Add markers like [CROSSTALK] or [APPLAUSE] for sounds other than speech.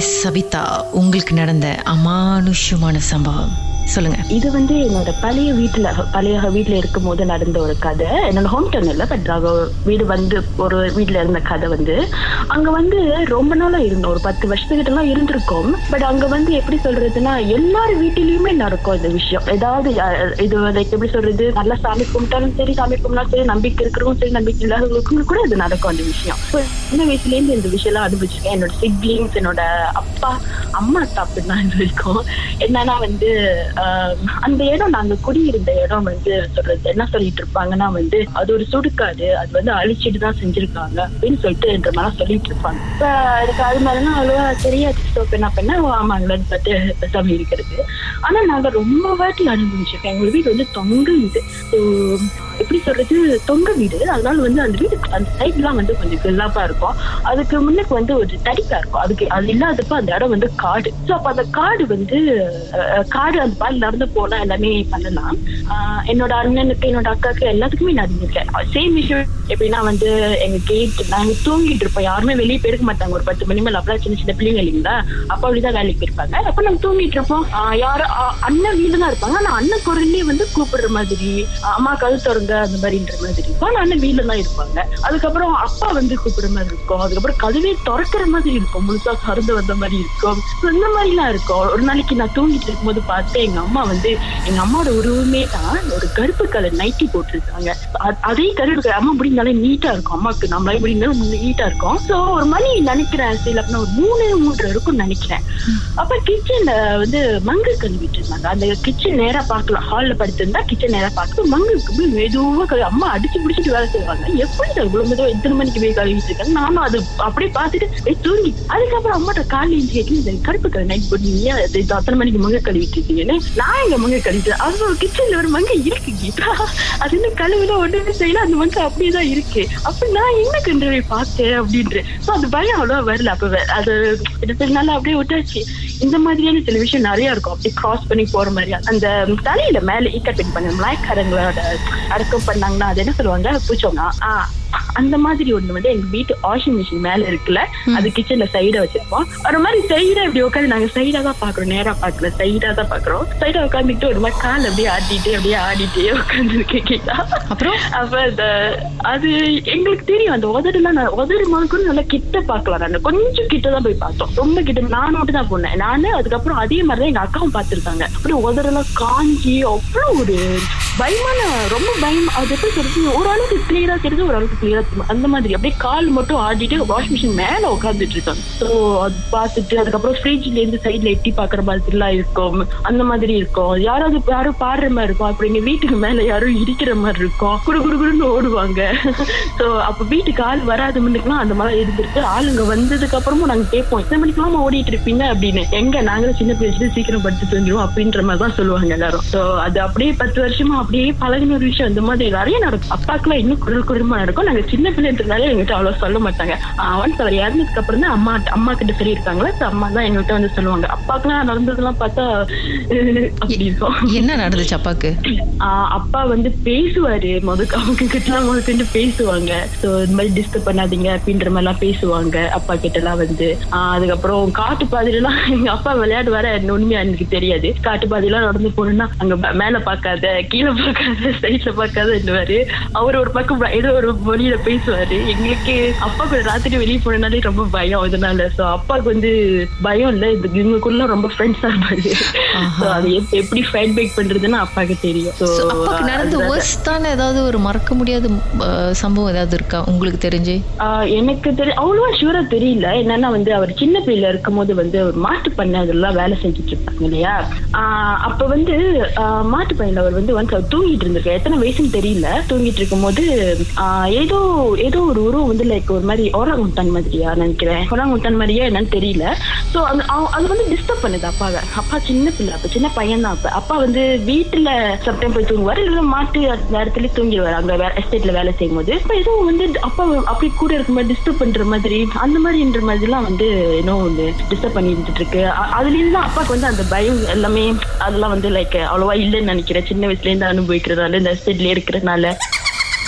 Miss Sabitha உங்களுக்கு நடந்த அமானுஷ்யமான சம்பவம். சொல்லுங்க. இது வந்து என்னோட பழைய வீட்டுல பழைய வீட்டுல இருக்கும் போது நடந்த ஒரு கதை. என்னோட ஹோம் டவுன் இல்ல பட் வீடு வந்து ஒரு வீட்டுல இருந்த கதை வந்து அங்க வந்து ரொம்ப நாளா இருந்தோம். ஒரு பத்து வருஷத்துக்கிட்ட எல்லாம் இருந்திருக்கோம். பட் அங்க வந்து எப்படி சொல்றதுன்னா எல்லார் வீட்டிலயுமே நடக்கும் இந்த விஷயம். ஏதாவது இது எப்படி சொல்றது நல்லா சாமி கும்பிட்டாலும் சரி சாமி கும்பிட்டாலும் சரி நம்பிக்கை இருக்கிறவங்க சரி நம்பிக்கை இல்லாதவங்களுக்கும் கூட இது நடக்கும் அந்த விஷயம். சின்ன வயசுல இருந்து இந்த விஷயம் எல்லாம் அனுபவிச்சிருக்கேன். என்னோட சிப்ளிங்ஸ் என்னோட அப்பா அம்மா தப்பு தான் இது இருக்கும் என்னன்னா வந்து அந்த இடம் நாங்க குடியிருந்த இடம் வந்து சொல்றது என்ன சொல்லிட்டு இருப்பாங்கன்னா வந்து அது ஒரு சுடுக்காது அது வந்து அழிச்சிட்டு தான் செஞ்சிருக்காங்க அப்படின்னு சொல்லிட்டு என்ற மாதிரி சொல்லிட்டு இருப்பாங்க. இப்ப அதுக்கு அது மாதிரிலாம் அவ்வளவா தெரியாது. So, என்ன பண்ண ஆமாங்களான்னு பார்த்து பேசாம இருக்கிறது. ஆனா நாங்க ரொம்ப வாட்டி அனுபவிச்சிருக்கோம் எங்க வீடு வந்து தொங்க வீடு. எப்படி சொல்றது? தொங்க வீடு. அதனால வந்து அந்த வீடு அந்த சைட்லாம் வந்து கொஞ்சம் கில்லாப்பா இருக்கும். அதுக்கு முன்னுக்கு வந்து ஒரு தடிப்பா இருக்கும். அதுக்கு அது இல்லாதப்ப அந்த இடம் வந்து காடு. ஸோ அப்ப அந்த காடு வந்து காடு அந்த பால் நடந்து போனா எல்லாமே பண்ணலாம். என்னோட அண்ணனுக்கு என்னோட அக்காவுக்கு எல்லாத்துக்குமே நடந்திருக்கேன் சேம் விஷயம் எப்படின்னா வந்து எங்க கேட் நாங்க தூங்கிட்டு இருப்போம். யாருமே வெளியே போயிருக்க மாட்டாங்க. ஒரு பத்து மணி மேல அப்பெல்லாம் சின்ன சின்ன பிள்ளைங்க இல்லைங்களா? அப்பா அப்படிதான் வேலைக்கு போயிருப்பாங்க. அப்ப நாங்க தூங்கிட்டு இருப்போம். யாரும் அண்ணன் வீடு தான் இருப்பாங்க. ஆனா அண்ணன் குரல்லே வந்து கூப்பிடுற மாதிரி அம்மா கல் திறங்க அந்த மாதிரின்ற மாதிரி இருக்கும். ஆனா அண்ணன் வீட்டுல தான் இருப்பாங்க. அதுக்கப்புறம் அப்பா வந்து கூப்பிடுற மாதிரி இருக்கும். அதுக்கப்புறம் கதவே திறக்கிற மாதிரி இருக்கும். முழுசா திறந்து வந்த மாதிரி இருக்கும். இந்த மாதிரி எல்லாம் இருக்கும். ஒரு நாளைக்கு நான் தூங்கிட்டு இருக்கும்போது பார்த்து எங்க அம்மா வந்து எங்க அம்மாவோட உருவமே தான் ஒரு கருப்பு கலர் நைட்டி போட்டிருக்காங்க. அதே கருப்பு அம்மா முடிந்தாலே நீட்டா இருக்கும். அம்மாக்கு நம்மளே முடிந்தாலும் நீட்டா இருக்கும். சோ ஒரு மணி நினைக்கிறேன் சரி அப்படின்னா ஒரு மூணு மூன்று இருக்கும்னு நினைக்கிறேன். அப்ப கிச்சன்ல வந்து மங்கு கழுவிட்டு இருந்தாங்க அந்த கிச்சன் நேரா பார்க்கலாம். ஹால்ல படுத்திருந்தா கிச்சன் நேரா பார்த்து மங்குக்கு போய் மெதுவா அம்மா அடிச்சு பிடிச்சிட்டு வேலை செய்வாங்க. எப்படி இவ்வளவு மெதுவா எத்தனை மணிக்கு போய் கழுவிட்டு இருக்காங்க? நானும் அது அப்படியே பார்த்துட்டு தூங்கி. அதுக்கப்புறம் அம்மாட்ட காலையில் கேட்டு இந்த கருப்பு கலர் நைட் போட்டு நீ அத்தனை மணிக்கு மங்க கழுவிட்டு இருக்கீங்கன்னு? நான் எங்க மங்க கழுவிட்டு அவங்க கிச்சன்ல ஒரு மங்க இருக்கு கீதா. அது என்ன கழுவுல ஒண்ணுமே செய்யல அந்த மங்க அப்படியே தான் இருக்கு. அப்ப நான் என்ன கண்டவை பார்த்தேன் அப்படின்ற சோ அந்த பயம் அவ்வளவா வரல. அப்ப அது எடுத்ததுனால அப்படியே விட்டாச்சு. இந்த மாதிரியான சில விஷயம் நிறைய இருக்கும். அப்படி கிராஸ் பண்ணி போற மாதிரி அந்த தலையில மேல ஈக்கட் பெயிண்ட் பண்ண அடக்கம் பண்ணாங்கன்னா அது என்ன சொல்லுவாங்க? பூச்சோம்னா ஆஹ் அந்த மாதிரி ஒண்ணு வந்து எங்க வீட்டு வாஷிங் மிஷின் மேல இருக்குல்ல அது கிச்சன்ல சைடா வச்சிருப்போம். ஒரு மாதிரி சைடா இப்படி உட்காந்து நாங்க சைடா தான் பாக்குறோம் நேரா பாக்கல சைடா தான் பாக்குறோம் சைடா உட்காந்துட்டு ஒரு மாதிரி கால் அப்படியே ஆட்டிட்டு அப்படியே ஆடிட்டே உட்காந்துருக்கேன் கேட்டா அப்புறம்? அப்ப அந்த அது எங்களுக்கு தெரியும் அந்த உதடுலாம் நான் உதடு மாதிரி நல்லா கிட்ட பார்க்கலாம் நான். கொஞ்சம் கிட்ட தான் போய் பார்த்தோம். ரொம்ப கிட்ட நான் மட்டும் தான் போனேன். நானு அதுக்கப்புறம் அதே மாதிரி தான் எங்க அக்காவும் பார்த்திருக்காங்க. அப்படியே உதடெல்லாம் காஞ்சி அவ்வளவு ஒரு பயமான ரொம்ப பயம். அது எப்படி சொல்றது? ஓரளவுக்கு கிளியரா தெரிஞ்சு ஓரளவுக்கு கிளியரா தெரியும். அந்த மாதிரி. அப்படியே கால் மட்டும் ஆடிட்டு வாஷிங் மிஷின் மேல உட்காந்துட்டு இருக்காங்க. ஸோ அது பார்த்துட்டு அதுக்கப்புறம் ஃப்ரிட்ஜ்ல இருந்து சைட்ல எட்டி பாக்குற மாதிரி எல்லாம் இருக்கும். அந்த மாதிரி இருக்கும். யாராவது யாரும் பாடுற மாதிரி இருக்கும். அப்படி எங்க வீட்டுக்கு மேல யாரும் இடிக்கிற மாதிரி இருக்கும். குடு குடு குடுன்னு ஓடுவாங்க. [LAUGHS] சோ அப்ப வீட்டுக்கு ஆள் வராது முன்னுக்குலாம் அந்த மாதிரி இருந்திருக்கு ஆளுங்க வந்ததுக்கு அப்புறமும் நாங்க கேட்போம் எத்தனை மணிக்கெல்லாம் ஓடிட்டு இருப்பீங்க? அப்படின்னு. எங்க? நாங்களும் சின்ன பிள்ளைச்சு சீக்கிரம் படுத்து தூங்கிடுவோம் அப்படின்ற மாதிரி தான் சொல்லுவாங்க எல்லாரும். சோ அது அப்படியே பத்து வருஷமா அப்படியே பழகின ஒரு விஷயம் இந்த மாதிரி. நிறைய நடக்கும். அப்பாக்குலாம் இன்னும் குரல் குடும்பமா நடக்கும். நாங்க சின்ன பிள்ளைன்றதுனால எங்ககிட்ட அவ்வளவு சொல்ல மாட்டாங்க. அவன் அவர் இறந்ததுக்கு அப்புறம் தான் அம்மா அம்மா கிட்ட So அம்மா தான் எங்ககிட்ட வந்து சொல்லுவாங்க. அப்பாக்குலாம் நடந்ததெல்லாம் பார்த்தா அப்படி இருக்கும். என்ன நடந்துச்சு அப்பாக்கு? அப்பா வந்து பேசுவாரு. முத அவங்க கிட்ட எல்லாம் முதற்கொண்டு பேசுவாங்க. சோ இந்த மாதிரி டிஸ்டர்ப் பண்ணாதீங்க அப்படின்ற மாதிரி எல்லாம் பேசுவாங்க அப்பா கிட்ட எல்லாம் வந்து அதுக்கப்புறம் காட்டு பாதையில எல்லாம் [LAUGHS] எங்க அப்பா விளையாடு வர உண்மையா எனக்கு தெரியாது. காட்டு பாதையெல்லாம் நடந்து போனோம்னா அங்க மேல பாக்காத கீழே பார்க்காத சைட்ல பார்க்காதன்னுவாரு அவர் ஒரு பக்கம் ஏதோ ஒரு மொழியில பேசுவாரு. எங்களுக்கு அப்பா கூட ராத்திரி வெளியே போனனாலே ரொம்ப பயம் இதனால சோ அப்பாவுக்கு வந்து பயம் இல்ல. இது இவங்களுக்குள்ள ரொம்ப ஃப்ரெண்ட்ஸா இருப்பாரு. அது எப்- எப்படி ஃபைட் பேக் பண்றதுன்னு அப்பாக்கு தெரியும். அப்பாக்கு நடந்த worst-ஆன ஏதாவது ஒரு மறக்க முடியாத சம்பவம் ஏதாவது இருக்கா? உங்களுக்கு தெரிஞ்சு? எனக்கு தெரி அவ்வளவா ஷூரா தெரியல. என்னன்னா வந்து அவர் சின்ன பிள்ளைல இருக்கும் போது வந்து ஒரு மாட்டு பண்ணை அதெல்லாம் வேலை செஞ்சுட்டு இருப்பாங்க இல்லையா? அப்ப வந்து மாட்டு பண்ணையில அவர் வந்து அவர் தூங்கிட்டு இருந்திருக்காரு எத்தனை வயசுன்னு தெரியல. தூங்கிட்டு இருக்கும்போது ஏதோ ஏதோ ஒரு உருவம் வந்து லைக் ஒரு மாதிரி ஓரங்குட்டான் மாதிரியா நினைக்கிறேன். ஓரங்குட்டான் மாதிரியா என்னன்னு தெரியல. ஸோ அந்த அவ- அது வந்து டிஸ்டர்ப் பண்ணுது அப்பாவை. அப்பா சின்ன பிள்ளை அப்ப சின்ன பையன் தான் அப்ப. அப்பா வந்து வீட்டுல சம்டைம் போய் தூங்குவார் இல்ல மாட்டு நேரத்துல தூங்கிடுவார். அங்க எஸ்டேட்ல வேலை செய்யும் போது இப்ப ஏதோ வந்து அப்பா அப்படி கூட இருக்கும்போது டிஸ்டர்ப் பண்ற மாதிரி அந்த மாதிரின்ற மாதிரி எல்லாம் வந்து இன்னும் வந்து டிஸ்டர்ப் பண்ணி இருந்துட்டு இருக்கு அதுல இருந்து அப்பாவுக்கு வந்து அந்த பயம் எல்லாமே அதெல்லாம் வந்து லைக் அவ்வளவா இல்லைன்னு நினைக்கிறேன். சின்ன வயசுல இருந்து அனுபவிக்கிறதால இந்த எஸ்டேட்லயே இருக்கிறதுனால.